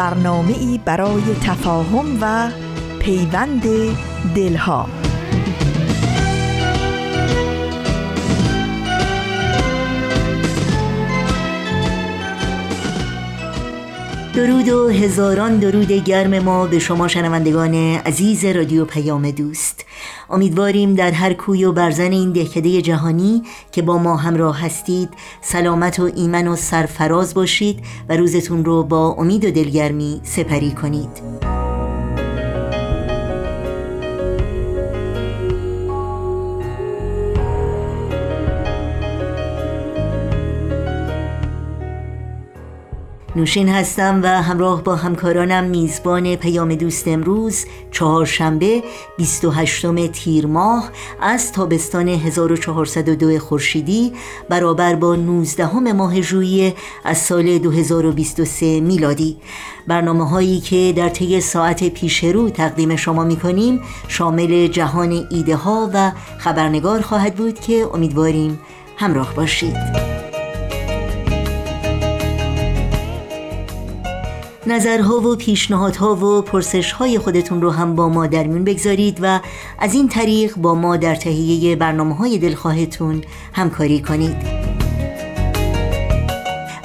برنامه ای برای تفاهم و پیوند دلها. درود و هزاران درود گرم ما به شما شنوندگان عزیز رادیو پیام دوست. امیدواریم در هر کوی و برزن این دهکده جهانی که با ما همراه هستید سلامت و ایمن و سرفراز باشید و روزتون رو با امید و دلگرمی سپری کنید. نوشین هستم و همراه با همکارانم میزبان پیام دوست امروز چهارشنبه 28 تیر ماه از تابستان 1402 خورشیدی برابر با 19 ماه ژوئیه از سال 2023 میلادی. برنامه هایی که در طی ساعت پیش رو تقدیم شما می کنیم شامل جهان ایده ها و خبرنگار خواهد بود که امیدواریم همراه باشید. نظرها و پیشنهادها و پرسشهای خودتون رو هم با ما در میون بگذارید و از این طریق با ما در تهیه برنامه های دلخواهتون همکاری کنید.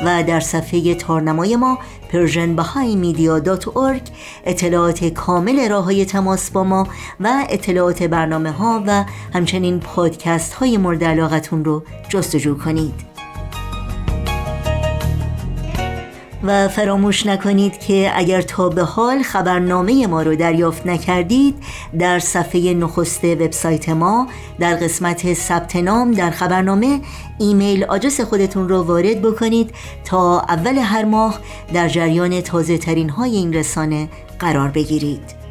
و در صفحه تارنمای ما persianbahaimedia.org اطلاعات کامل راه های تماس با ما و اطلاعات برنامه ها و همچنین پادکست های مورد علاقتون رو جستجو کنید. و فراموش نکنید که اگر تا به حال خبرنامه ما رو دریافت نکردید در صفحه نخست وبسایت ما در قسمت ثبت نام در خبرنامه ایمیل آدرس خودتون رو وارد بکنید تا اول هر ماه در جریان تازه ترین های این رسانه قرار بگیرید.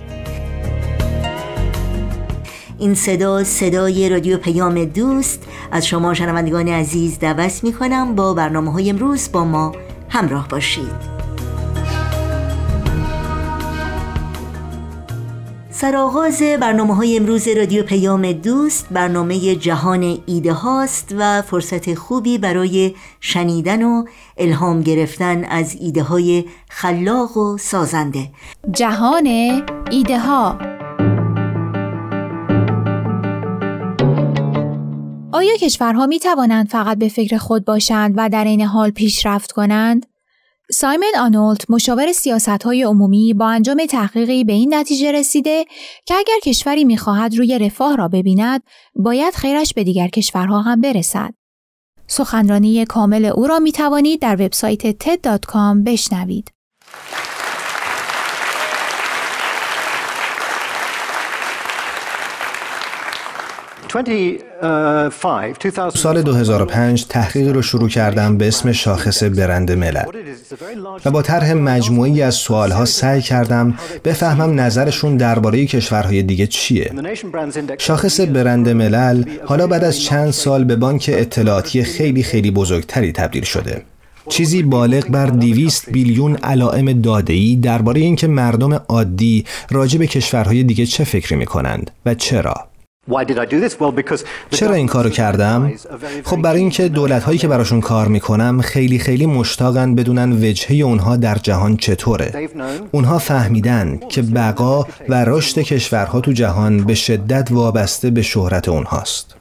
این صدا صدای رادیو پیام دوست. از شما شنوندگان عزیز دعوت می کنم با برنامه های امروز با ما همراه باشید. سرآغاز برنامه های امروز رادیو پیام دوست برنامه جهان ایده هاست و فرصت خوبی برای شنیدن و الهام گرفتن از ایده های خلاق و سازنده. جهان ایده ها آیا کشورها می توانند فقط به فکر خود باشند و در این حال پیشرفت کنند؟ سایمن آنولت مشاور سیاست های عمومی با انجام تحقیقی به این نتیجه رسیده که اگر کشوری می‌خواهد روی رفاه را ببیند باید خیرش به دیگر کشورها هم برسد. سخنرانی کامل او را می توانید در وبسایت ted.com بشنوید. سال 2005 تحقیقی رو شروع کردم به اسم شاخص برند ملل. و با طرح مجموعی از سوالها سعی کردم بفهمم نظرشون درباره کشورهای دیگه چیه. شاخص برند ملل حالا بعد از چند سال به بانک اطلاعاتی خیلی خیلی بزرگتری تبدیل شده. چیزی بالغ بر 200 بیلیون علائم داده‌ای درباره اینکه مردم عادی راجع به کشورهای دیگه چه فکری می‌کنند و چرا. چرا این کارو کردم؟ خب برای اینکه دولت هایی که براشون کار می‌کنم خیلی خیلی مشتاقن بدونن وجهه اونها در جهان چطوره. اونها فهمیدن که بقا و رشد کشورها تو جهان به شدت وابسته به شهرت اونهاست.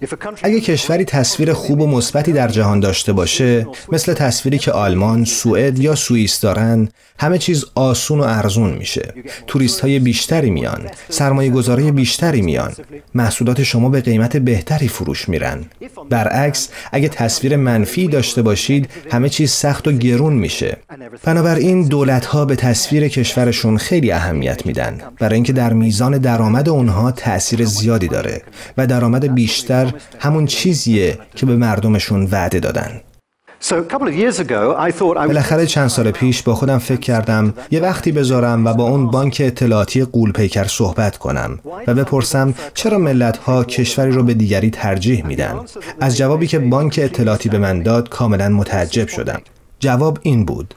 اگه کشوری تصویر خوب و مثبتی در جهان داشته باشه، مثل تصویری که آلمان، سوئد یا سوئیس دارن، همه چیز آسون و ارزون میشه. توریست های بیشتری میان، سرمایه گذاری بیشتری میان، محصولات شما به قیمت بهتری فروش میرن. برعکس اگه تصویر منفی داشته باشید همه چیز سخت و گرون میشه. بنابراین دولت ها به تصویر کشورشون خیلی اهمیت میدن. برای اینکه در میزان درآمد اونها تاثیر زیادی داره و درآمد بیشتر همون چیزیه که به مردمشون وعده دادن. بالاخره چند سال پیش با خودم فکر کردم یه وقتی بذارم و با اون بانک اطلاعاتی قولپیکر صحبت کنم و بپرسم چرا ملت ها کشوری رو به دیگری ترجیح میدن. از جوابی که بانک اطلاعاتی به من داد کاملا متعجب شدم. جواب این بود.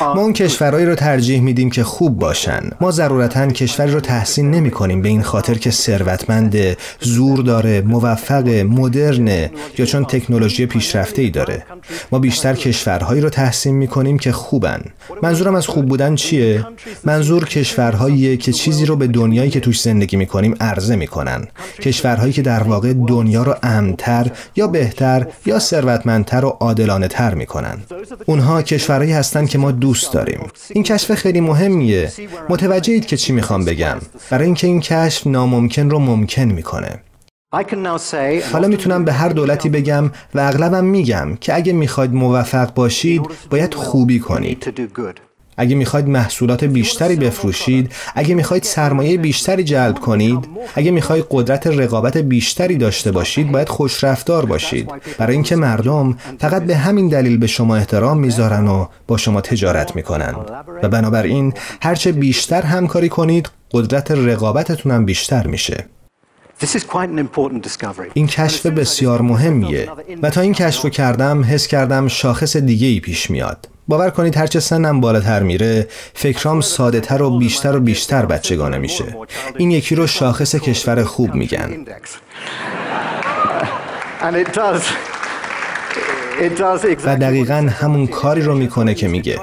ما اون کشورهایی رو ترجیح میدیم که خوب باشن. ما ضرورتا کشوری رو تحسین نمی کنیم به این خاطر که ثروتمند زور داره موفق مدرن یا چون تکنولوژی پیشرفته ای داره. ما بیشتر کشورهایی رو تحسین می کنیم که خوبن. منظورم از خوب بودن چیه؟ منظور کشورهایی که چیزی رو به دنیایی که توش زندگی می کنیم عرضه می کنن کشورهایی که در واقع دنیا رو امنتر یا بهتر یا ثروتمندتر و عادلانه تر می‌کنن. اونها کشورهایی هستن که ما دوست داریم. این کشف خیلی مهمیه. متوجهید که چی می‌خوام بگم. برای اینکه این کشف ناممکن رو ممکن می‌کنه. حالا می‌تونم به هر دولتی بگم و اغلبم میگم که اگه می‌خواید موفق باشید باید خوبی کنید. اگه می‌خواید محصولات بیشتری بفروشید اگه می‌خواید سرمایه بیشتری جلب کنید اگه می‌خواید قدرت رقابت بیشتری داشته باشید باید خوشرفتار باشید. برای اینکه مردم فقط به همین دلیل به شما احترام می‌ذارن و با شما تجارت می‌کنن. و بنابراین هرچه بیشتر همکاری کنید قدرت رقابتتون هم بیشتر میشه. این کشف بسیار مهمیه. و تا این کشف رو کردم حس کردم شاخص دیگه ای پیش میاد. باور کنید هرچه سنم بالاتر میره فکرام ساده تر و بیشتر و بیشتر بچگانه میشه. این یکی رو شاخص کشور خوب میگن. و دقیقا همون کاری رو می‌کنه که میگه.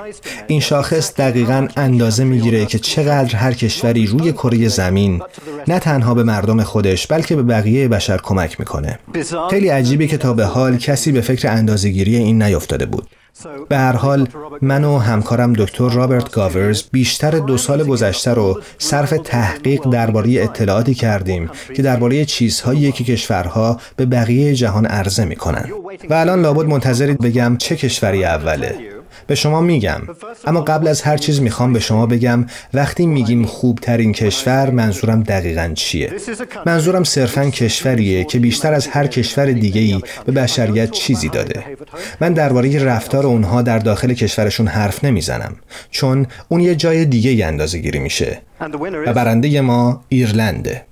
این شاخص دقیقا اندازه می‌گیره که چقدر هر کشوری روی کره زمین نه تنها به مردم خودش بلکه به بقیه بشر کمک می‌کنه. خیلی عجیبه که تا به حال کسی به فکر اندازهگیری این نیفتاده بود. به هر حال من و همکارم دکتر رابرت گاورز بیشتر دو سال گذشته رو صرف تحقیق درباره اطلاعاتی کردیم که درباره چیزهایی که کشورها به بقیه جهان عرضه می‌کنن. و الان لابد منتظرید بگم چه کشوری اوله. به شما میگم. اما قبل از هر چیز می‌خوام به شما بگم وقتی میگیم خوبترین کشور منظورم دقیقا چیه؟ منظورم صرفا کشوریه که بیشتر از هر کشور دیگه ای به بشریت چیزی داده. من درباره رفتار اونها در داخل کشورشون حرف نمی‌زنم چون اون یه جای دیگه اندازه گیری میشه. و برنده ما ایرلنده.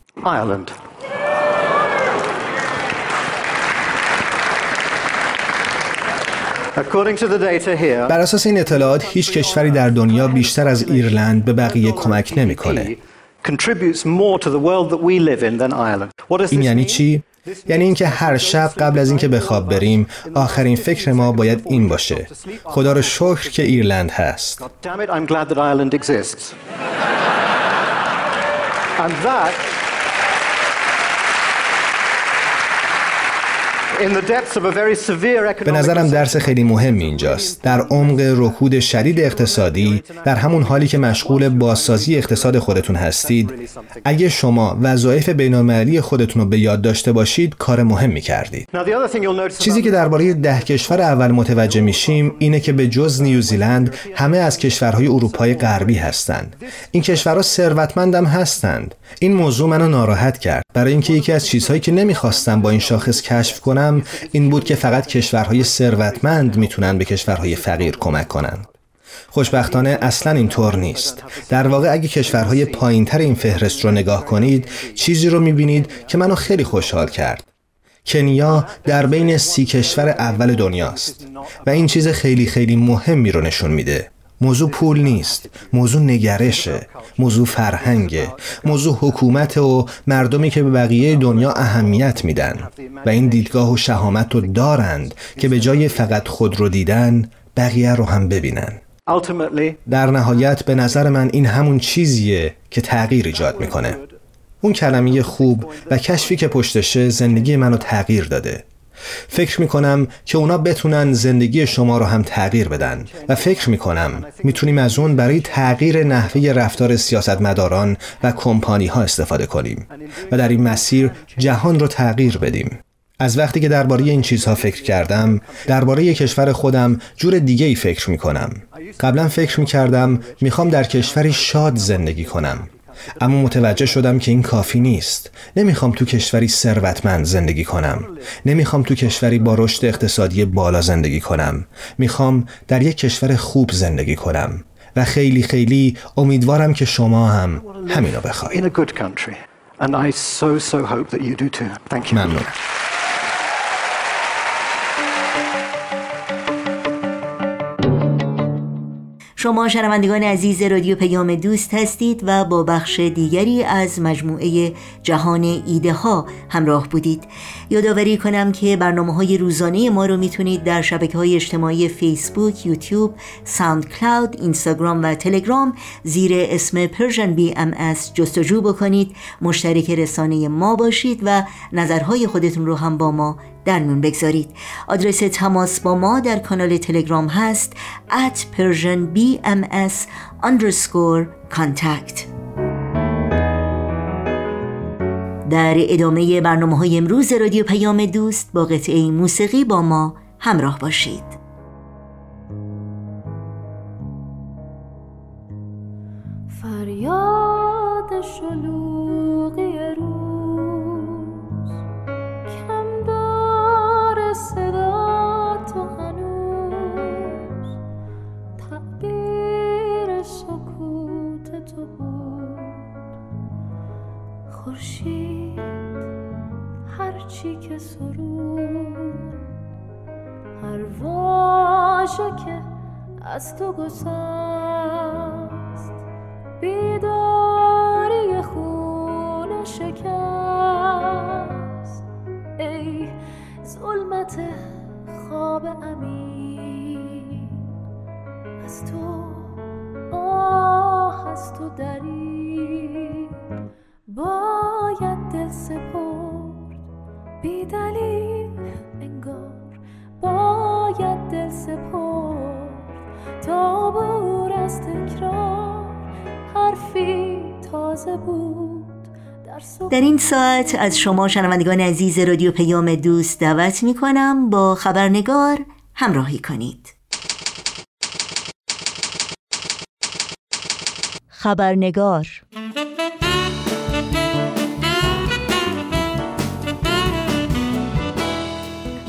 بر اساس این اطلاعات هیچ کشوری در دنیا بیشتر از ایرلند به بقیه کمک نمی‌کنه. این یعنی چی؟ یعنی اینکه هر شب قبل از اینکه به خواب بریم آخرین فکر ما باید این باشه. خدا رو شکر که ایرلند هست. به نظرم درس خیلی مهم اینجاست. در عمق رکود شدید اقتصادی در همون حالی که مشغول بازسازی اقتصاد خودتون هستید اگه شما وظایف بینالمللی خودتون رو به یاد داشته باشید کار مهمی کردید. چیزی که درباره ده کشور اول متوجه میشیم اینه که به جز نیوزیلند همه از کشورهای اروپای غربی هستند. این کشورها ثروتمندم هستند. این موضوع منو ناراحت کرد. برای اینکه یکی از چیزهایی که نمی‌خواستم با این شاخص کشف کنم این بود که فقط کشورهای ثروتمند می‌تونن به کشورهای فقیر کمک کنن. خوشبختانه اصلا اینطور نیست. در واقع اگه کشورهای پایینتر این فهرست رو نگاه کنید چیزی رو می‌بینید که منو خیلی خوشحال کرد. کنیا در بین سی کشور اول دنیاست و این چیز خیلی خیلی مهمی رو نشون میده. موضوع پول نیست. موضوع نگرشه. موضوع فرهنگه. موضوع حکومت و مردمی که به بقیه دنیا اهمیت میدن. و این دیدگاه و شهامت رو دارند که به جای فقط خود رو دیدن بقیه رو هم ببینن. در نهایت به نظر من این همون چیزیه که تغییر ایجاد می‌کنه. اون کلمه خوب و کشفی که پشتشه زندگی منو تغییر داده. فکر می کنم که اونا بتونن زندگی شما رو هم تغییر بدن. و فکر می کنم می‌تونیم از اون برای تغییر نحوه رفتار سیاستمداران و کمپانی ها استفاده کنیم و در این مسیر جهان رو تغییر بدیم. از وقتی که درباره این چیزها فکر کردم درباره کشور خودم جور دیگه ای فکر می کنم قبلا فکر می کردم می خوام در کشوری شاد زندگی کنم. اما متوجه شدم که این کافی نیست. نمی‌خوام تو کشوری ثروتمند زندگی کنم. نمی‌خوام تو کشوری با رشد اقتصادی بالا زندگی کنم. می‌خوام در یک کشور خوب زندگی کنم. و خیلی خیلی امیدوارم که شما هم همینو بخواید. ممنون. شما شنوندگان عزیز رادیو پیام دوست هستید و با بخش دیگری از مجموعه جهان ایده ها همراه بودید. یادآوری کنم که برنامه های روزانه ما رو می‌تونید در شبکه های اجتماعی فیسبوک، یوتیوب، ساوند کلاود، اینستاگرام و تلگرام زیر اسم ام اس جستجو بکنید مشترک رسانه ما باشید و نظرهای خودتون رو هم با ما در میون بگذارید. آدرس تماس با ما در کانال تلگرام هست at persianbms underscore contact. در ادامه برنامه های امروز رادیو پیام دوست با قطعه موسیقی با ما همراه باشید. از تو ساعت از شما شنوندگان عزیز رادیو پیام دوست دعوت می کنم با خبرنگار همراهی کنید. خبرنگار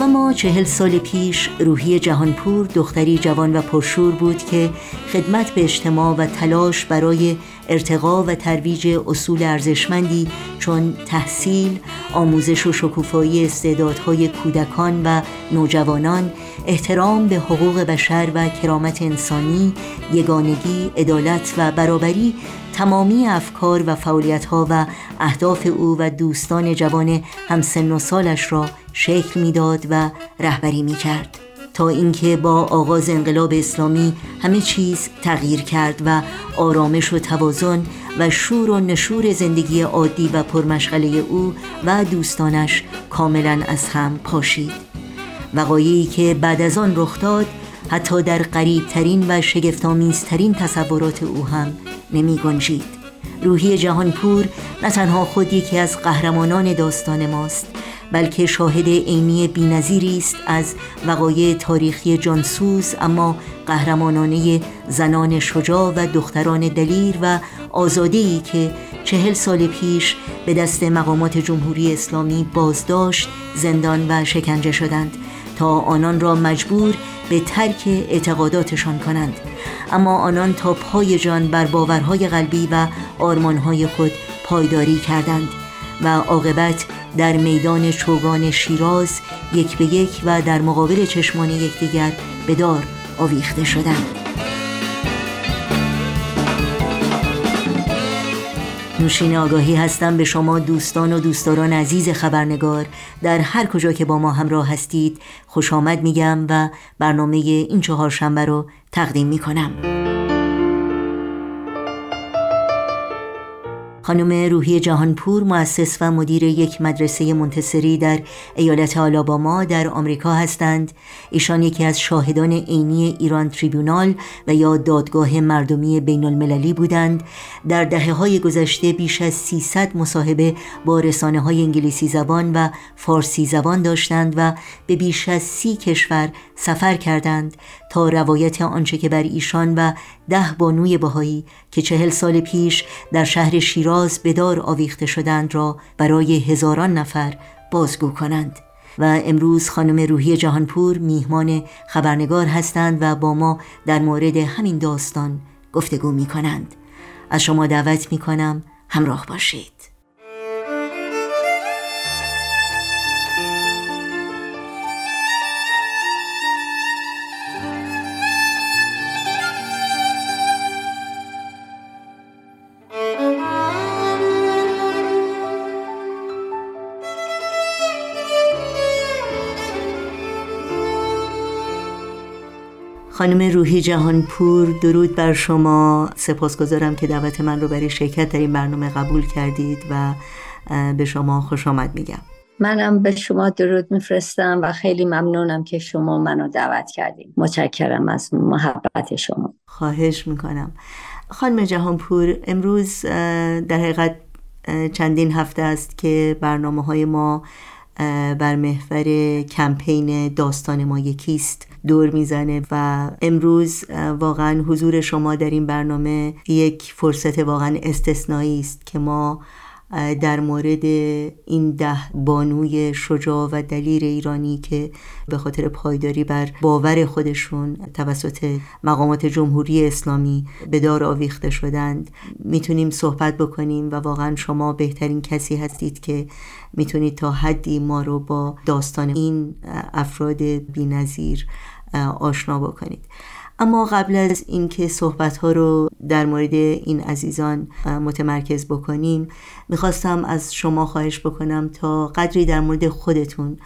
اما چهل سال پیش روحی جهانپور دختری جوان و پرشور بود که خدمت به اجتماع و تلاش برای ارتقا و ترویج اصول ارزشمندی چون تحصیل، آموزش و شکوفایی استعدادهای کودکان و نوجوانان، احترام به حقوق بشر و کرامت انسانی، یگانگی، عدالت و برابری تمامی افکار و فعالیت‌ها و اهداف او و دوستان جوان همسن و سالش را شکل می‌داد و رهبری می‌کرد. تا اینکه با آغاز انقلاب اسلامی همه چیز تغییر کرد و آرامش و توازن و شور و نشور زندگی عادی و پرمشغله او و دوستانش کاملا از هم پاشید وقایعی که بعد از آن رخ داد حتی در قریبترین و شگفتآمیزترین تصورات او هم نمی گنجید. روحی جهانپور نه تنها خود یکی از قهرمانان داستان ماست بلکه شاهد عینی بینظیری است از وقایع تاریخی جانسوز اما قهرمانانه زنان شجاع و دختران دلیر و آزادهی که چهل سال پیش به دست مقامات جمهوری اسلامی بازداشت زندان و شکنجه شدند تا آنان را مجبور به ترک اعتقاداتشان کنند. اما آنان تا پای جان بر باورهای قلبی و آرمانهای خود پایداری کردند. و عاقبت در میدان چوگان شیراز یک به یک و در مقابل چشمان یکدیگر به دار آویخته شدند. نوشین آگاهی هستم به شما دوستان و دوستداران عزیز خبرنگار. در هر کجا که با ما همراه هستید خوش آمد میگم و برنامه این چهار شنبه رو تقدیم می‌کنم. خانم روحی جهانپور مؤسس و مدیر یک مدرسه منتصری در ایالت آلاباما در آمریکا هستند. ایشان یکی از شاهدان عینی ایران تریبونال و یا دادگاه مردمی بین المللی بودند. در دهه های گذشته بیش از 300 مصاحبه با رسانه های انگلیسی زبان و فارسی زبان داشتند و به بیش از سی کشور سفر کردند تا روایت آنچه که بر ایشان و ده بانوی بهایی که چهل سال پیش در شهر شیراز بدار آویخته شدند را برای هزاران نفر بازگو کنند و امروز خانم روحی جهانپور میهمان خبرنگار هستند و با ما در مورد همین داستان گفتگو می کنند از شما دعوت می کنم همراه باشید. خانم روحی جهانپور درود بر شما. سپاسگزارم که دعوت من رو برای شرکت در این برنامه قبول کردید و به شما خوش آمد میگم. منم به شما درود میفرستم و خیلی ممنونم که شما منو دعوت کردید. متشکرم از محبت شما. خواهش می‌کنم. خانم جهانپور امروز در حقیقت چندین هفته است که برنامه های ما بر محور کمپین داستان ما یکیست. دور می‌زنه و امروز واقعا حضور شما در این برنامه یک فرصت واقعا استثنایی است که ما در مورد این ده بانوی شجاع و دلیر ایرانی که به خاطر پایداری بر باور خودشون توسط مقامات جمهوری اسلامی به دار آویخته شدند می‌تونیم صحبت بکنیم و واقعا شما بهترین کسی هستید که می‌تونید تا حدی ما رو با داستان این افراد بینظیر آشنا بکنید. اما قبل از اینکه صحبت ها رو در مورد این عزیزان متمرکز بکنیم می‌خواستم از شما خواهش بکنم تا قدری در مورد خودتون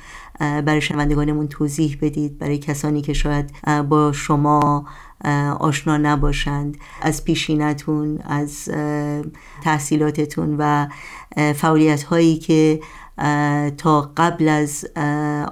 برای شنوندگانمون توضیح بدید برای کسانی که شاید با شما آشنا نباشند از پیشینتون از تحصیلاتتون و فعالیت هایی که تا قبل از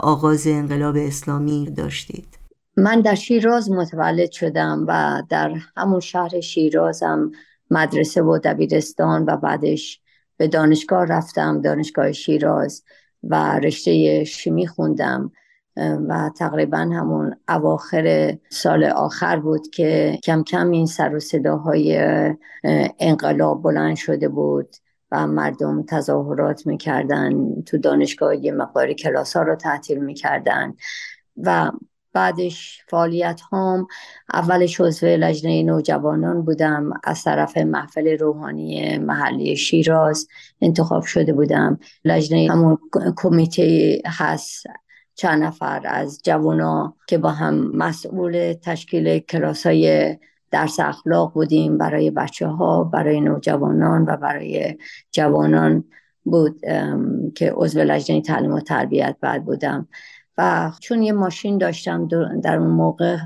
آغاز انقلاب اسلامی داشتید. من در شیراز متولد شدم و در همون شهر شیرازم مدرسه و دبیرستان و بعدش به دانشگاه رفتم دانشگاه شیراز و رشته شیمی خوندم و تقریبا همون اواخر سال آخر بود که کم کم این سر و صداهای انقلاب بلند شده بود و مردم تظاهرات می‌کردن تو دانشگاه یه مقداری کلاس ها رو تعطیل می‌کردن و بعدش فعالیت هام اولش عضو لجنه نوجوانان بودم از طرف محفل روحانی محلی شیراز انتخاب شده بودم. لجنه همون کمیته هست چند نفر از جوانا که با هم مسئول تشکیل کلاس های درس اخلاق بودیم. برای بچه ها برای نوجوانان و برای جوانان بود که عضو لجنه تعلیم و تربیت بعد بودم. و چون یه ماشین داشتم در اون موقع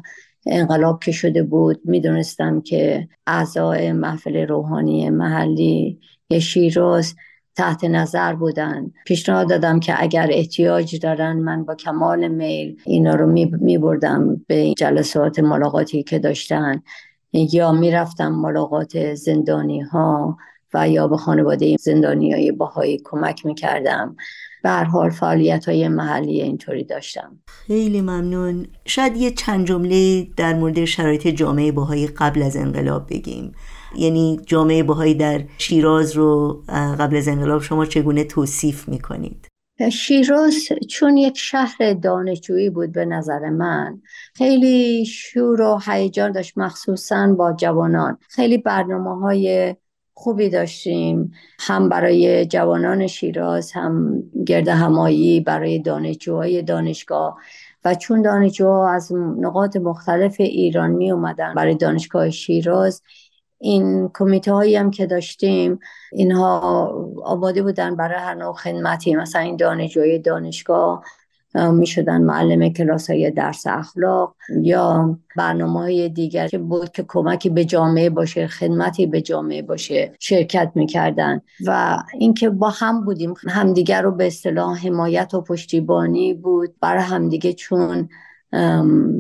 انقلاب که شده بود می‌دونستم که اعضای محفل روحانی محلی شیراز تحت نظر بودن. پیشنهاد دادم که اگر احتیاج دارن من با کمال میل اینا رو می بردم به جلسات ملاقاتی که داشتن. یا می‌رفتم ملاقات زندانی ها و یا به خانواده زندانی های باهایی کمک می‌کردم. به حال فعالیت های محلی اینطوری داشتم. خیلی ممنون. شاید یه چند جمله در مورد شرایط جامعه باهایی قبل از انقلاب بگیم. یعنی جامعه باهایی در شیراز رو قبل از انقلاب شما چگونه توصیف می‌کنید؟ شیراز چون یک شهر دانشجویی بود به نظر من خیلی شور و هیجان داشت مخصوصا با جوانان. خیلی برنامه های خوبی داشتیم هم برای جوانان شیراز هم گرد همایی برای دانشجوهای دانشگاه. و چون دانشجوها از نقاط مختلف ایران می اومدن برای دانشگاه شیراز این کمیته هایی هم که داشتیم اینها آباده بودن برای هر نوع خدمتی. مثلا این دانشجوی دانشگاه می شدن معلم کلاس های درس اخلاق یا برنامه های دیگر که بود که کمکی به جامعه باشه خدمتی به جامعه باشه شرکت می‌کردن. و اینکه با هم بودیم همدیگر رو به اصطلاح حمایت و پشتیبانی بود. برای همدیگه چون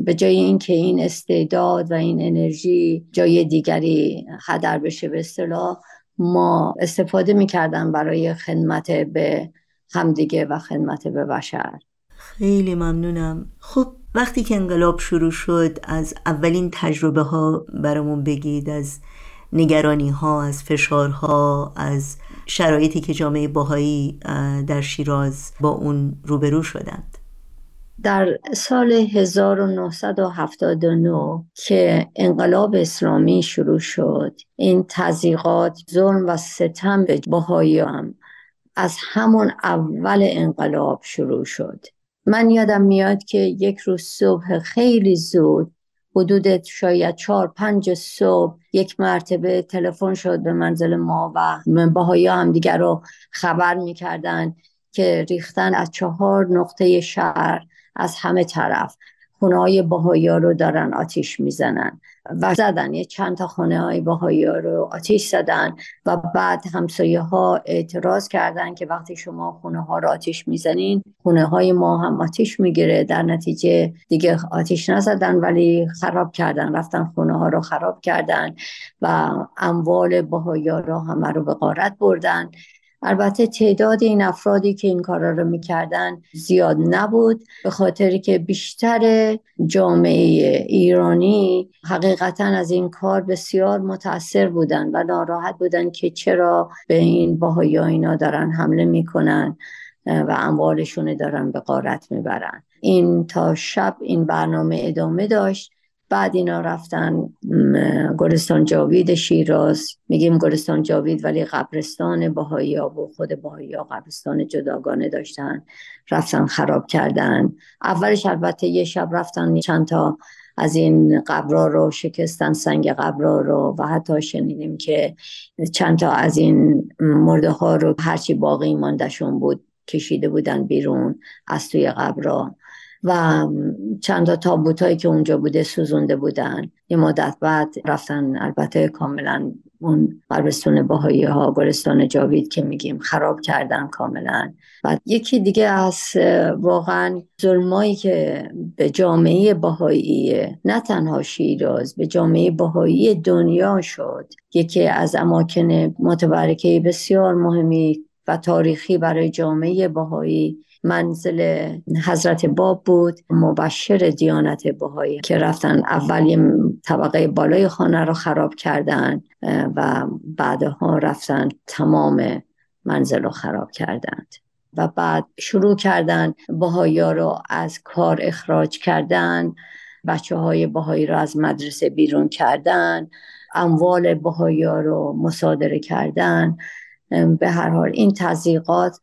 به جای اینکه این استعداد و این انرژی جای دیگری هدر بشه به اصطلاح ما استفاده می‌کردن برای خدمت به همدیگه و خدمت به بشر. خیلی ممنونم. خب وقتی که انقلاب شروع شد از اولین تجربه ها برامون بگید از نگرانی ها از فشارها از شرایطی که جامعه باهایی در شیراز با اون روبرو شدند. در سال 1979 که انقلاب اسلامی شروع شد این تزیقات ظلم و ستم به باهایی هم از همون اول انقلاب شروع شد. من یادم میاد که یک روز صبح خیلی زود حدود شاید چهار پنج صبح یک مرتبه تلفن شد به منزل ما و باهایی هم دیگر رو خبر می‌کردن که ریختن از چهار نقطه شهر از همه طرف. خونه های باهایی رو دارن آتیش می‌زنن و زدن. یه چند تا خونه های باهایی رو آتیش زدن و بعد همسایه ها اعتراض کردن که وقتی شما خونه ها رو آتیش می‌زنین خونه های ما هم آتیش می‌گیره. در نتیجه دیگه آتیش نزدن ولی خراب کردن. رفتن خونه ها رو خراب کردن و اموال باهایی رو همه رو به غارت بردن. البته تعداد این افرادی که این کارا رو می‌کردن زیاد نبود به خاطر که بیشتر جامعه ایرانی حقیقتا از این کار بسیار متاثر بودن و ناراحت بودن که چرا به این باهایی اینا دارن حمله می‌کنن و اموالشون دارن به قارت می‌برن. این تا شب این برنامه ادامه داشت. بعد اینا رفتن گلستان جاوید شیراز. میگیم گلستان جاوید ولی قبرستان باهایی ها و خود باهایی ها قبرستان جداگانه داشتن. رفتن خراب کردن. اولش البته یه شب رفتن چند تا از این قبرا رو شکستن سنگ قبرا رو و حتی شنیدیم که چند تا از این مرده ها رو هرچی باقی ماندهشون بود کشیده بودن بیرون از توی قبرا. و چند تا تابوت هایی که اونجا بوده سوزونده بودن. یه مدت بعد رفتن البته کاملا اون قبرستون باهایی ها گلستان جاوید که میگیم خراب کردن کاملا. و یکی دیگه از واقعا ظلمایی که به جامعه باهایی نه تنها شیراز به جامعه باهایی دنیا شد. یکی از اماکن متبرکه بسیار مهمی و تاریخی برای جامعه باهایی منزل حضرت باب بود مبشر دیانت بهایی که رفتن اول طبقه بالای خانه رو خراب کردن و بعدها رفتن تمام منزل رو خراب کردند. و بعد شروع کردن بهایی رو از کار اخراج کردن بچه های بهایی رو از مدرسه بیرون کردن اموال بهایی رو مصادره کردن به هر حال این تضییقات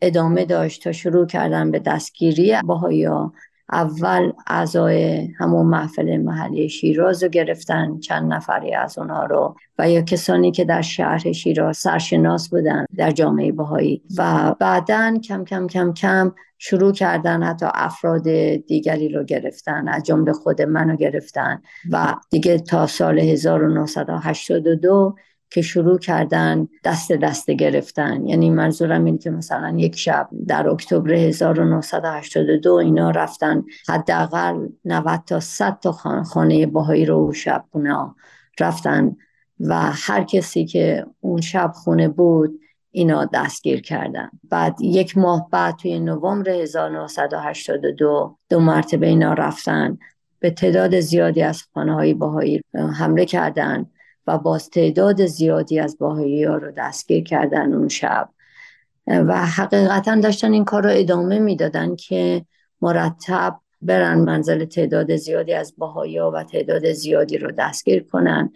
ادامه داشت تا شروع کردن به دستگیری باهایا اول اعضای همون محفل محلی شیراز رو گرفتن چند نفری از اونها رو و یا کسانی که در شهر شیراز سرشناس بودن در جامعه باهایی و بعدا کم کم کم کم شروع کردن حتی افراد دیگری رو گرفتن از جمله خود منو گرفتن. و دیگه تا سال 1982 که شروع کردن دست دست گرفتن. یعنی منظورم اینه که مثلا یک شب در اکتبر 1982 اینا رفتن حداقل 90 تا 100 تا خانه باهایی رو اون شب اونا رفتن و هر کسی که اون شب خونه بود اینا دستگیر کردن. بعد یک ماه بعد توی نوامبر 1982 دو مرتبه اینا رفتن. به تعداد زیادی از خانه های باهایی حمله کردن. و باز تعداد زیادی از باهایی ها رو دستگیر کردن اون شب. و حقیقتا داشتن این کار رو ادامه می‌دادن که مرتب برن منزل تعداد زیادی از باهایی ها و تعداد زیادی رو دستگیر کنن.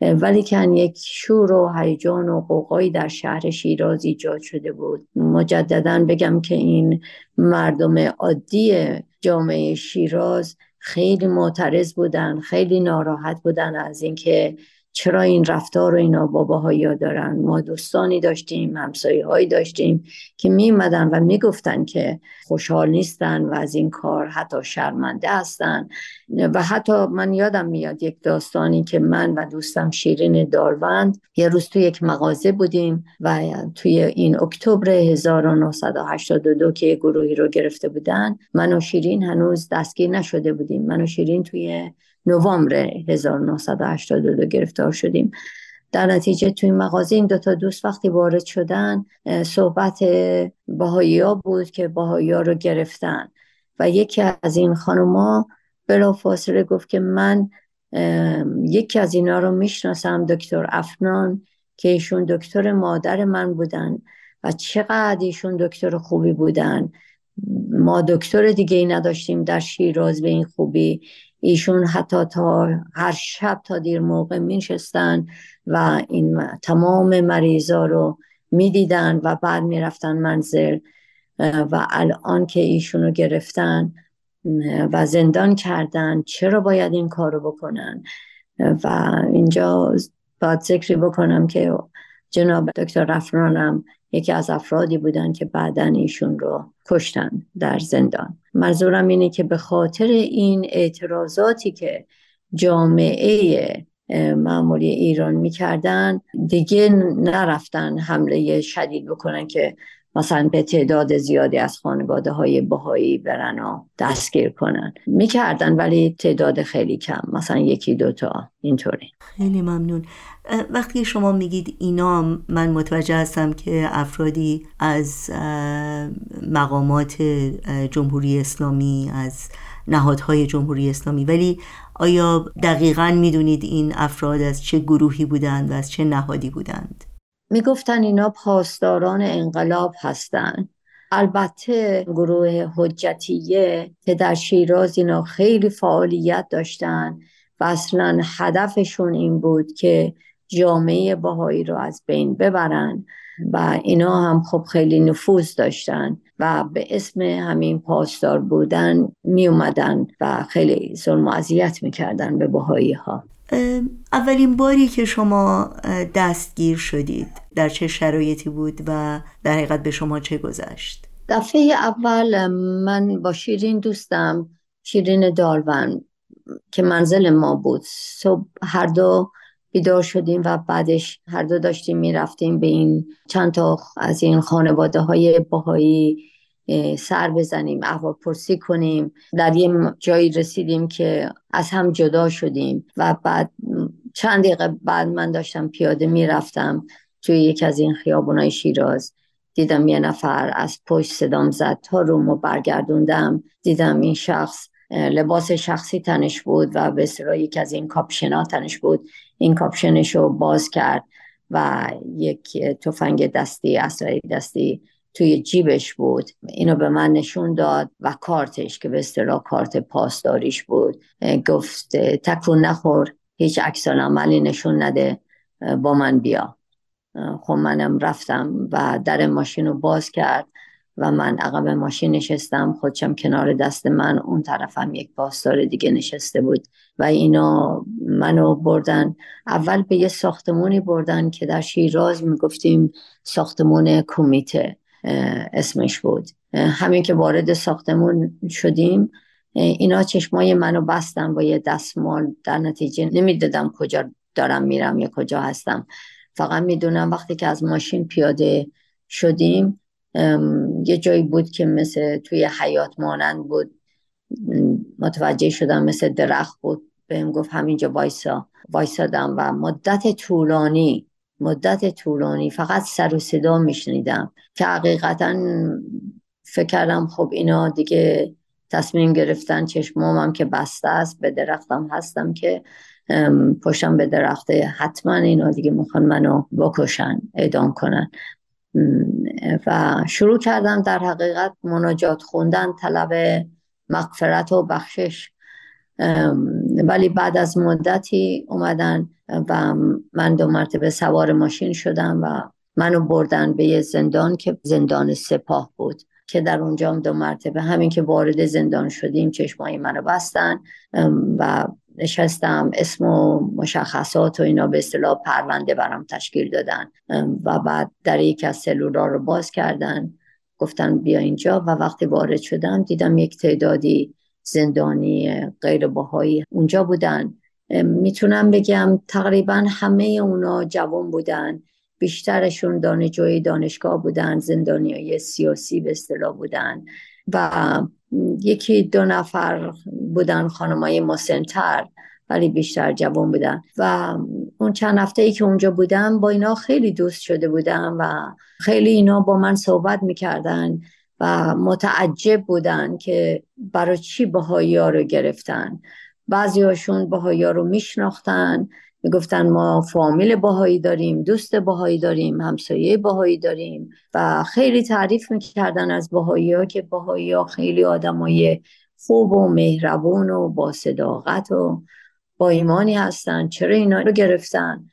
ولی که یک شور و هیجان و قوقایی در شهر شیراز ایجاد شده بود. مجددا بگم که این مردم عادی جامعه شیراز خیلی معترض بودن خیلی ناراحت بودن از اینکه چرا این رفتار رو اینا باباهایی دارن؟ ما دوستانی داشتیم همسایه هایی داشتیم که میمدن و می‌گفتن که خوشحال نیستن و از این کار حتی شرمنده هستن. و حتی من یادم میاد یک داستانی که من و دوستم شیرین داروند یه روز توی یک مغازه بودیم و توی این اکتبر 1982 که گروهی رو گرفته بودن من و شیرین هنوز دستگیر نشده بودیم. من و شیرین توی نوامبر 1982 گرفتار شدیم. در نتیجه توی مغازه این دوتا دوست وقتی وارد شدن صحبت باهایی ها بود که باهایی ها رو گرفتن و یکی از این خانوما بلا فاصله گفت که من یکی از اینا رو می‌شناسم دکتر افنان که ایشون دکتر مادر من بودن و چقدر ایشون دکتر خوبی بودن. ما دکتر دیگه ای نداشتیم در شیراز به این خوبی. ایشون حتی تا هر شب تا دیر موقع میشستن و این تمام مریضا رو می‌دیدن و بعد می‌رفتن منزل و الان که ایشون رو گرفتن و زندان کردن چرا باید این کارو بکنن؟ و اینجا باید ذکری بکنم که جناب دکتر رفرانم یکی از افرادی بودن که بعدا ایشون رو کشتن در زندان. منظورم اینه که به خاطر این اعتراضاتی که جامعه معمولی ایران می‌کردن دیگه نرفتن حمله شدید بکنن که مثلا به تعداد زیادی از خانواده های بهایی برن و دستگیر کنن. می‌کردن ولی تعداد خیلی کم مثلا یکی دوتا اینطوری. خیلی ممنون. وقتی شما میگید اینا من متوجه هستم که افرادی از مقامات جمهوری اسلامی از نهادهای جمهوری اسلامی ولی آیا دقیقا می‌دونید این افراد از چه گروهی بودند و از چه نهادی بودند؟ می‌گفتن اینا پاسداران انقلاب هستند البته گروه حجتیه که در شیراز اینا خیلی فعالیت داشتن و اصلا هدفشون این بود که جامعه باهایی رو از بین ببرن و اینا هم خب خیلی نفوذ داشتن و به اسم همین پاسدار بودن می اومدن و خیلی ظلم و اذیت می‌کردن به بهایی ها اولین باری که شما دستگیر شدید در چه شرایطی بود و در حقیقت به شما چه گذشت؟ دفعه اول من با شیرین دوستم شیرین دالون که منزل ما بود صبح هر دو بیدار شدیم و بعدش هر دو داشتیم می‌رفتیم به این چند تا از این خانواده های باهایی سر بزنیم احوال پرسی کنیم. در یه جایی رسیدیم که از هم جدا شدیم و بعد چند دقیقه بعد من داشتم پیاده می‌رفتم توی یکی از این خیابونای شیراز. دیدم یه نفر از پشت صدام زد تا رومو برگردوندم. دیدم این شخص لباس شخصی تنش بود و به اصطلاح یکی از این کاپشنا تنش بود. این کاپشنش رو باز کرد و یک تفنگ دستی اسلحه دستی توی جیبش بود. اینو به من نشون داد و کارتش که به اصطلاح کارت پاسداریش بود گفت تکون نخور هیچ عکس عملی نشون نده با من بیا. خب منم رفتم و در ماشین رو باز کرد. و من عقب ماشین نشستم. خودشم کنار دست من اون طرفم یک پاسدار دیگه نشسته بود و اینا منو بردن. اول به یه ساختمونی بردن که در شیراز می‌گفتیم ساختمون کمیته اسمش بود. همین که وارد ساختمون شدیم. اینا چشمای منو بستن با یه دستمال. در نتیجه نمی‌دادم کجا دارم میرم یا کجا هستم. فقط می‌دونم وقتی که از ماشین پیاده شدیم یه جایی بود که مثل توی حیات مانند بود. متوجه شدم مثل درخت بود. بهم گفت همینجا وایسا. وایسادم و مدت طولانی مدت طولانی فقط سر و صدا میشنیدم که حقیقتا فکر کردم خب اینا دیگه تصمیم گرفتن چشمامم که بسته است به درختم هستم که پشتم به درخته. حتما اینا دیگه می‌خوان منو بکشن اعدام کنن. و شروع کردم در حقیقت مناجات خوندن طلب مغفرت و بخشش. ولی بعد از مدتی اومدن و من دو مرتبه سوار ماشین شدم و منو بردن به یه زندان که زندان سپاه بود که در اونجا دو مرتبه همین که وارد زندان شدیم چشمایی منو بستن. و نشستم اسم و مشخصات و اینا به اصطلاح پرونده برام تشکیل دادن و بعد در یک از سلولا رو باز کردن. گفتن بیا اینجا و وقتی وارد شدم دیدم یک تعدادی زندانی غیر باهایی اونجا بودن. می‌تونم بگم تقریبا همه اونا جوان بودن. بیشترشون دانشجوی دانشگاه بودن زندانی های سیاسی به اصطلاح بودن. و یکی دو نفر بودن خانمای مسنتر ولی بیشتر جوان بودن. و اون چند هفته ای که اونجا بودم با اینا خیلی دوست شده بودم و خیلی اینا با من صحبت می‌کردن و متعجب بودن که برای چی بهایی ها رو گرفتن. بعضی هاشون بهایی ها رو میشناختن می‌گفتن ما فامیل باهایی داریم دوست باهایی داریم همسایه باهایی داریم و خیلی تعریف می‌کردن از باهایی ها که باهایی ها خیلی آدمای خوب و مهربون و با صداقت و با ایمانی هستن. چرا اینا رو گرفتن؟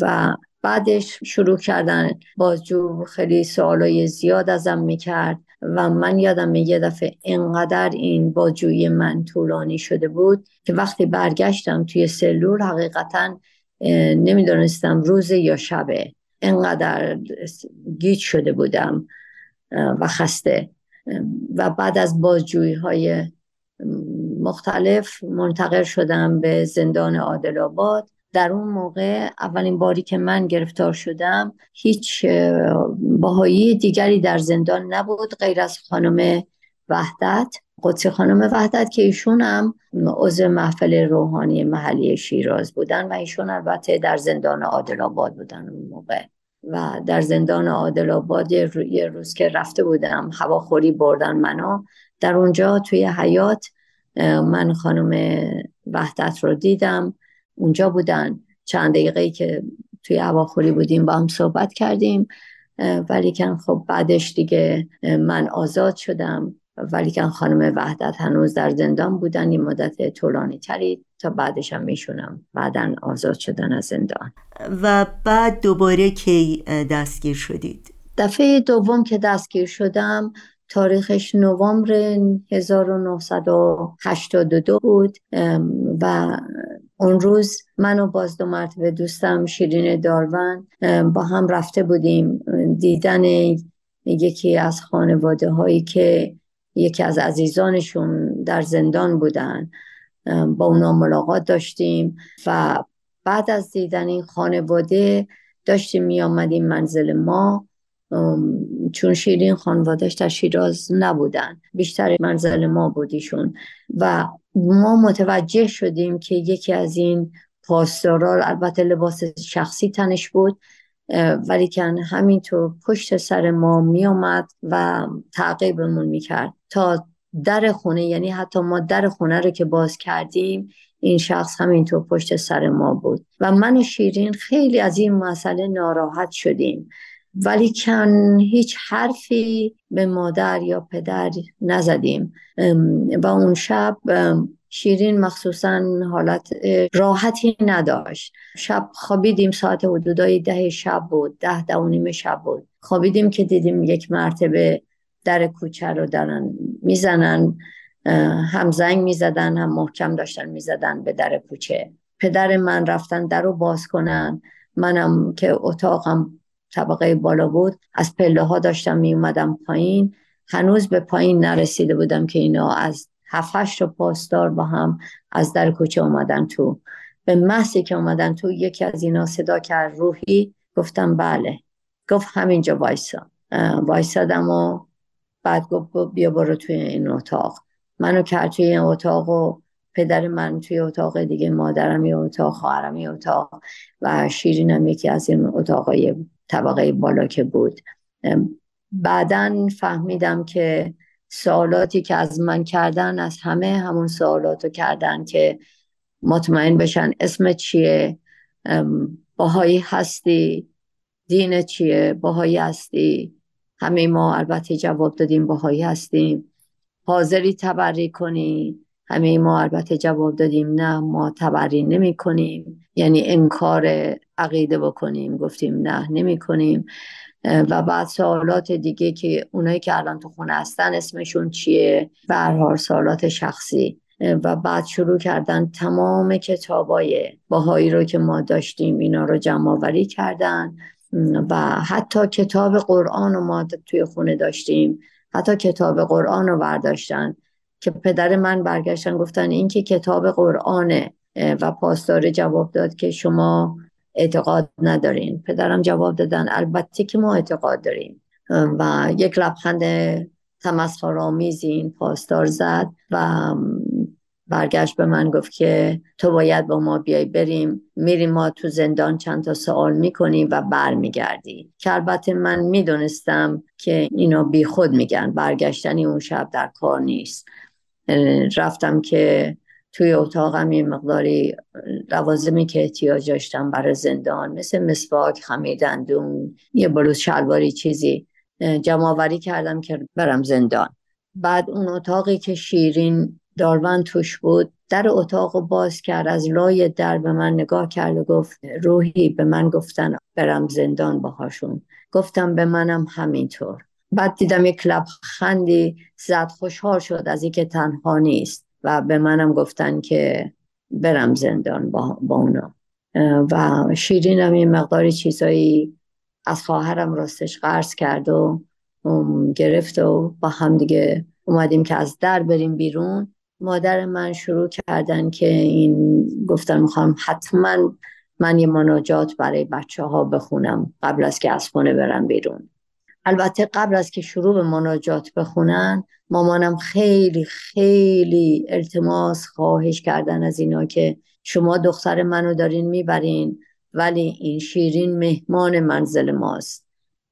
و بعدش شروع کردن بازجو خیلی سوالای زیاد ازم می‌کرد. و من یادم یه دفعه انقدر این بازجویی من طولانی شده بود که وقتی برگشتم توی سلول حقیقتا نمی‌دونستم روز یا شبه. انقدر گیج شده بودم و خسته. و بعد از بازجویی های مختلف منتقل شدم به زندان عادل آباد. در اون موقع اولین باری که من گرفتار شدم هیچ باهایی دیگری در زندان نبود غیر از خانم وحدت. قدسی خانم وحدت که ایشون هم عضو محفل روحانی محلی شیراز بودن و ایشون البته در زندان عادل آباد بودن اون موقع. و در زندان عادل آباد یه روز که رفته بودم هواخوری بردن منو در اونجا توی حیات من خانم وحدت رو دیدم. اونجا بودن. چند دقیقه که توی هواخوری بودیم با هم صحبت کردیم ولیکن خب بعدش دیگه من آزاد شدم. ولیکن خانم وحدت هنوز در زندان بودن این مدت طولانی تری تا بعدش هم میشونم بعدا آزاد شدن از زندان. و بعد دوباره کی دستگیر شدید؟ دفعه دوم که دستگیر شدم تاریخش نوامبر 1982 بود و اون روز من و باز دو مرتبه دوستم شیرین دارون با هم رفته بودیم دیدن یکی از خانواده هایی که یکی از عزیزانشون در زندان بودن. با اونا ملاقات داشتیم و بعد از دیدن این خانواده داشتیم می آمدیم منزل ما. چون شیرین خانوادش در شیراز نبودن. بیشتر منزل ما بودیشون و ما متوجه شدیم که یکی از این پاسدارا البته لباس شخصی تنش بود ولی کن همینطور پشت سر ما میومد و تعقیبمون می‌کرد. تا در خونه یعنی حتی ما در خونه رو که باز کردیم این شخص همینطور پشت سر ما بود. و من و شیرین خیلی از این مسئله ناراحت شدیم. ولی کن هیچ حرفی به مادر یا پدر نزدیم. و اون شب شیرین مخصوصا حالت راحتی نداشت. شب خوابیدیم ساعت حدودای ده شب بود ده ده و نیم شب بود. خوابیدیم که دیدیم یک مرتبه در کوچه رو دارن می‌زنن هم زنگ می‌زدن هم محکم داشتن می‌زدن به در کوچه. پدر من رفتن در رو باز کنن. منم که اتاقم طبقه بالا بود. از پله ها داشتم می اومدم پایین. هنوز به پایین نرسیده بودم که اینا از هفتش رو پاسدار با هم از در کوچه اومدن تو. به محضی که اومدن تو یکی از اینا صدا کرد روحی. گفتم بله. گفت همینجا وایسا. وایسادم و بعد گفت بیا برو توی این اتاق. منو کرد توی این اتاق و پدر من توی اتاق دیگه مادرم یه اتاق خواهرم یه اتاق و شیرینم یکی از این اتاقای طبقه بالا که بود. بعدا فهمیدم که سوالاتی که از من کردن از همه همون سوالاتو کردن که مطمئن بشن اسم چیه باهایی هستی دین چیه باهایی هستی. همه ما البته جواب دادیم باهایی هستیم. حاضری تبری کنی. همه ما البته جواب دادیم نه ما تبری نمی کنیم یعنی انکار عقیده بکنیم. گفتیم نه نمی کنیم و بعد سوالات دیگه که اونایی که الان تو خونه هستن اسمشون چیه؟ هر سوالات شخصی. و بعد شروع کردن تمام کتابای باهایی رو که ما داشتیم اینا رو جمع آوری کردن. و حتی کتاب قرآن رو ما توی خونه داشتیم. حتی کتاب قرآن رو برداشتن. که پدر من برگشتن گفتن این که کتاب قرآنه و پاسدار جواب داد که شما اعتقاد ندارین. پدرم جواب دادن البته که ما اعتقاد داریم. و یک لبخند تمسخرآمیزی این پاسدار زد و برگشت به من گفت که تو باید با ما بیای بریم. میریم ما تو زندان چند تا سوال می‌کنیم و برمیگردی. که البته من می‌دونستم که اینا بی خود میگن برگشتنی اون شب در کار نیست. رفتم که توی اتاقم یه مقداری لوازمی که احتیاج داشتم برای زندان مثل مسواک خمیدندون یه بلوز شلواری چیزی جمعآوری کردم که برم زندان. بعد اون اتاقی که شیرین داروان توش بود در اتاق باز کرد از لای در به من نگاه کرد و گفت روحی به من گفتن برم زندان باهاشون. گفتم به منم همینطور. بعد دیدم یک لب خندی زد خوشحال شد از اینکه تنها نیست و به منم گفتن که برم زندان با, با اونا. و شیرینم یه مقداری چیزایی از خواهرم راستش قرض کرد و گرفت و با هم دیگه اومدیم که از در بریم بیرون. مادر من شروع کردن که این گفتن می‌خوام حتما من یه مناجات برای بچه ها بخونم قبل از که از خونه برم بیرون. البته قبل از که شروع به مناجات بخونن مامانم خیلی خیلی التماس خواهش کردن از اینا که شما دختر منو دارین می‌برین ولی این شیرین مهمان منزل ماست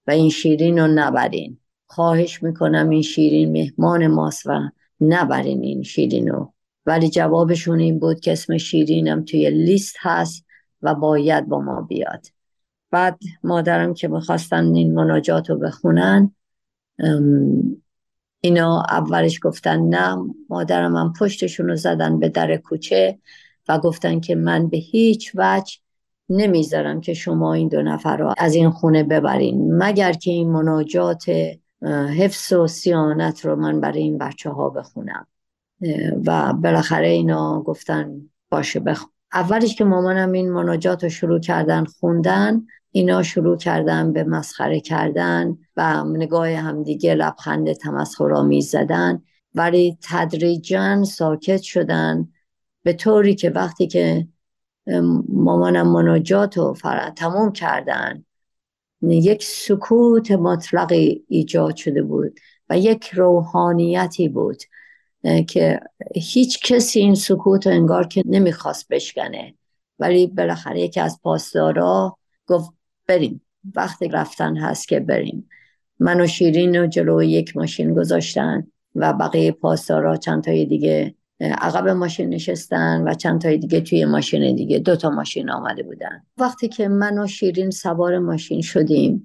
و این شیرین رو نبرین. خواهش می‌کنم این شیرین مهمان ماست و نبرین این شیرین رو. ولی جوابشون این بود که اسم شیرینم توی لیست هست و باید با ما بیاد. بعد مادرم که می‌خواستن این مناجات رو بخونن اینا اولش گفتن نه مادرم هم پشتشون رو زدن به در کوچه و گفتن که من به هیچ وجه نمی‌ذارم که شما این دو نفر رو از این خونه ببرین. مگر که این مناجات حفظ و سیانت رو من برای این بچه ها بخونم و بالاخره اینا گفتن باشه بخون. اولش که مامانم این مناجات رو شروع کردن خوندن اینا شروع کردن به مسخره کردن و نگاه همدیگه لبخند تمسخرآمیز زدن. ولی تدریجا ساکت شدن به طوری که وقتی که مامانم مناجات رو تموم کردن یک سکوت مطلقی ایجاد شده بود و یک روحانیتی بود. که هیچ کسی این سکوت انگار که نمی‌خواست بشکنه. ولی بالاخره یکی از پاسدارا گفت بریم. وقتی رفتن هست که بریم. من و شیرین رو جلو یک ماشین گذاشتن و بقیه پاسدارا چند تای دیگه عقب ماشین نشستن و چند تای دیگه توی ماشین دیگه. دو تا ماشین آمده بودن. وقتی که من و شیرین سوار ماشین شدیم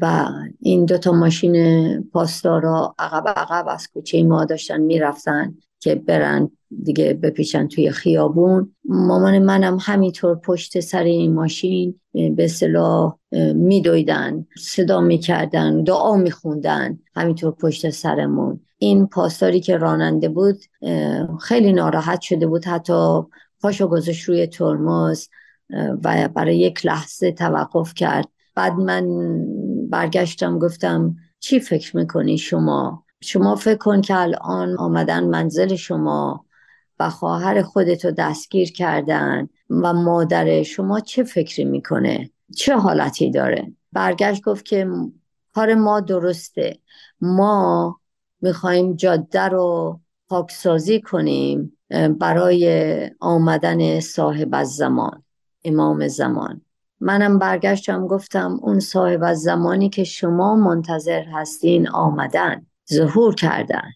و این دوتا ماشین پاسدارا عقب عقب از کوچه ما داشتن می‌رفتن که برن دیگه بپیچن توی خیابون. مامان منم همینطور پشت سر این ماشین به صلاح میدویدن صدا می‌کردن دعا میخوندن همینطور پشت سرمون. این پاسداری که راننده بود خیلی ناراحت شده بود. حتی پاشو گذاشت روی ترمز و برای یک لحظه توقف کرد. بعد من برگشتم گفتم چی فکر می‌کنی شما؟ شما فکر کن که الان آمدن منزل شما و خواهر خودتو دستگیر کردن و مادر شما چه فکری می‌کنه؟ چه حالتی داره؟ برگشت گفت که کار ما درسته. ما می‌خوایم جاده رو پاکسازی کنیم برای آمدن صاحب از زمان امام زمان. منم برگشتم گفتم اون صاحب از زمانی که شما منتظر هستین آمدن ظهور کردن.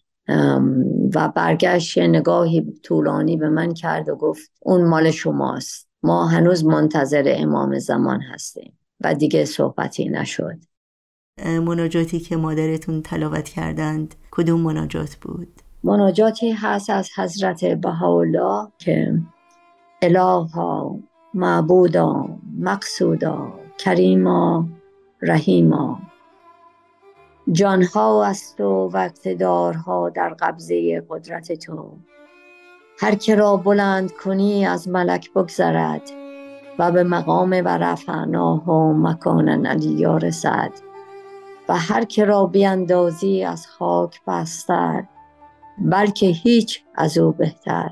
و برگشت نگاهی طولانی به من کرد و گفت اون مال شماست. ما هنوز منتظر امام زمان هستیم و دیگه صحبتی نشد. مناجاتی که مادرتون تلاوت کردند کدوم مناجات بود؟ مناجاتی هست از حضرت بهاءالله که الها معبودا مقصودا کریما رحیما. جانها است و اقتدارها در قبضه قدرت تو. هر که را بلند کنی از ملک بگذرد و به مقام و رفعناه و مکان علی رسد. و هر که را بیاندازی از خاک بستر بلکه هیچ از او بهتر.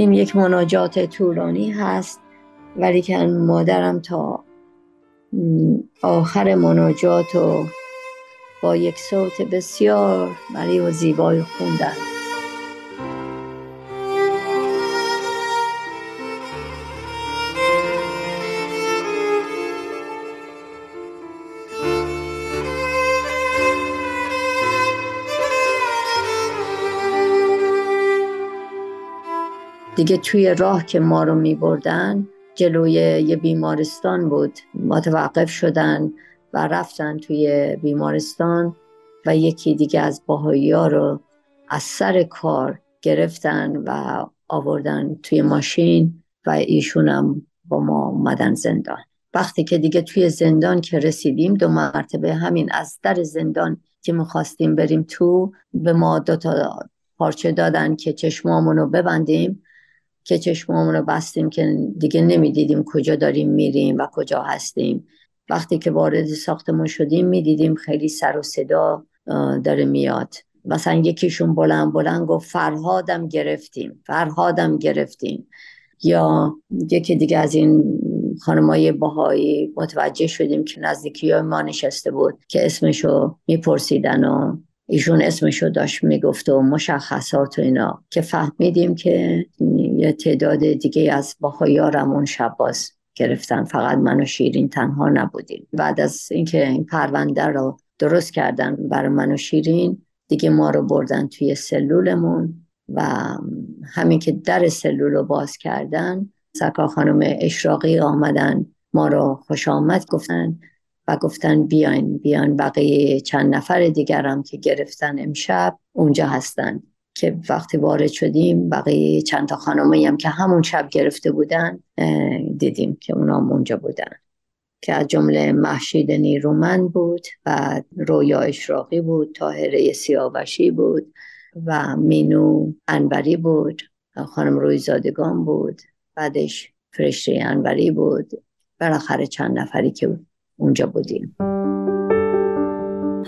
این یک مناجات طولانی هست ولی که مادرم تا آخر مناجات و با یک صوت بسیار ملی و زیبای خوندن. دیگه توی راه که ما رو می بردن جلوی یه بیمارستان بود. متوقف شدن و رفتن توی بیمارستان و یکی دیگه از باهایی ها رو از سر کار گرفتن و آوردن توی ماشین و ایشون هم با ما اومدن زندان. وقتی که دیگه توی زندان که رسیدیم دو مرتبه همین از در زندان که می‌خواستیم بریم تو به ما دو تا پارچه دادن که چشمامون ببندیم. که چشمامون رو بستیم که دیگه نمی‌دیدیم کجا داریم میریم و کجا هستیم. وقتی که وارد ساختمون شدیم می‌دیدیم خیلی سر و صدا داره میاد. مثلا یکیشون بلند بلند گفت فرهادم گرفتیم فرهادم گرفتیم. یا یکی دیگه از این خانمای باهایی متوجه شدیم که نزدیکی ما نشسته بود که اسمشو میپرسیدن و ایشون اسمشو داشت می‌گفت و مشخصات و اینا. که فهمیدیم که یه تعداد دیگه از باهایارم اون شب باز گرفتن. فقط من و شیرین تنها نبودیم. بعد از اینکه این پرونده رو درست کردن برای من و شیرین دیگه ما رو بردن توی سلولمون و همین که در سلول رو باز کردن سکا خانم اشراقی آمدن ما رو خوش آمد گفتن و گفتن بیاین بیاین بقیه چند نفر دیگرم که گرفتن امشب اونجا هستن. که وقتی وارد شدیم بقیه چند تا خانمایی هم که همون شب گرفته بودن دیدیم که اونا اونجا بودن. که از جمله محشید نیرومند بود و رویا اشراقی بود تاهره سیاوشی بود و مینو انوری بود خانم روی زادگان بود بعدش فرشته انوری بود. بالاخره چند نفری که اونجا بودیم.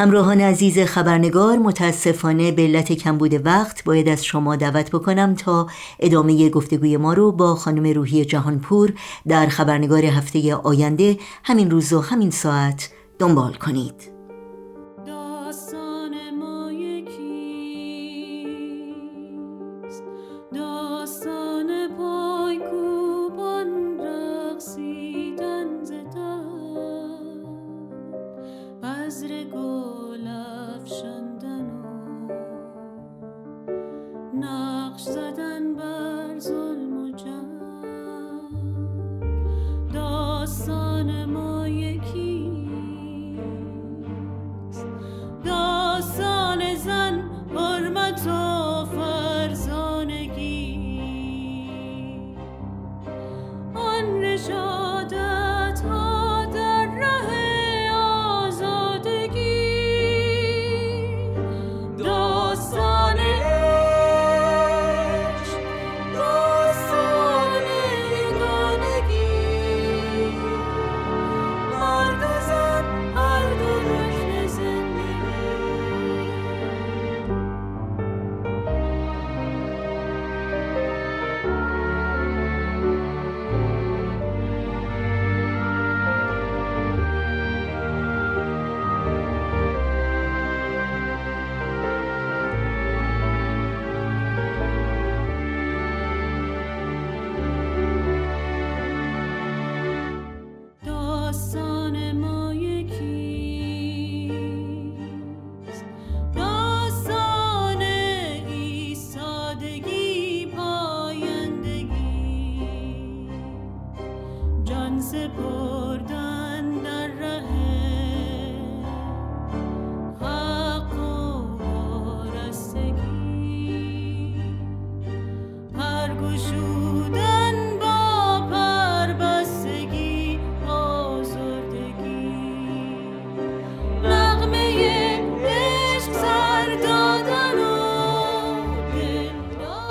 همراهان عزیز خبرنگار متاسفانه به علت کمبود وقت باید از شما دعوت بکنم تا ادامه گفتگوی ما رو با خانم روحی جهانپور در خبرنگار هفته آینده همین روز و همین ساعت دنبال کنید.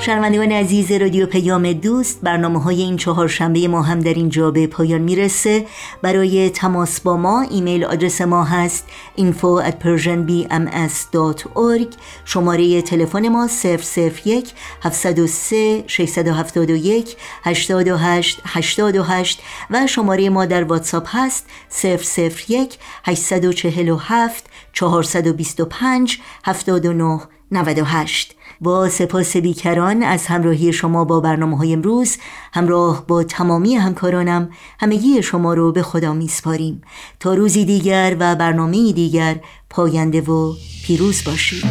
شنوندگان عزیز رادیو پیام دوست برنامه های این چهار شنبه ما هم در اینجا به پایان می‌رسه. برای تماس با ما ایمیل آدرس ما هست info at persianbms.org شماره تلفن ما 001 703 671 828 828 و شماره ما در واتساپ هست 001 847 425 79 98 با سپاس بیکران از همراهی شما با برنامه های امروز همراه با تمامی همکارانم همگی شما رو به خدا میسپاریم. تا روزی دیگر و برنامه دیگر پاینده و پیروز باشید.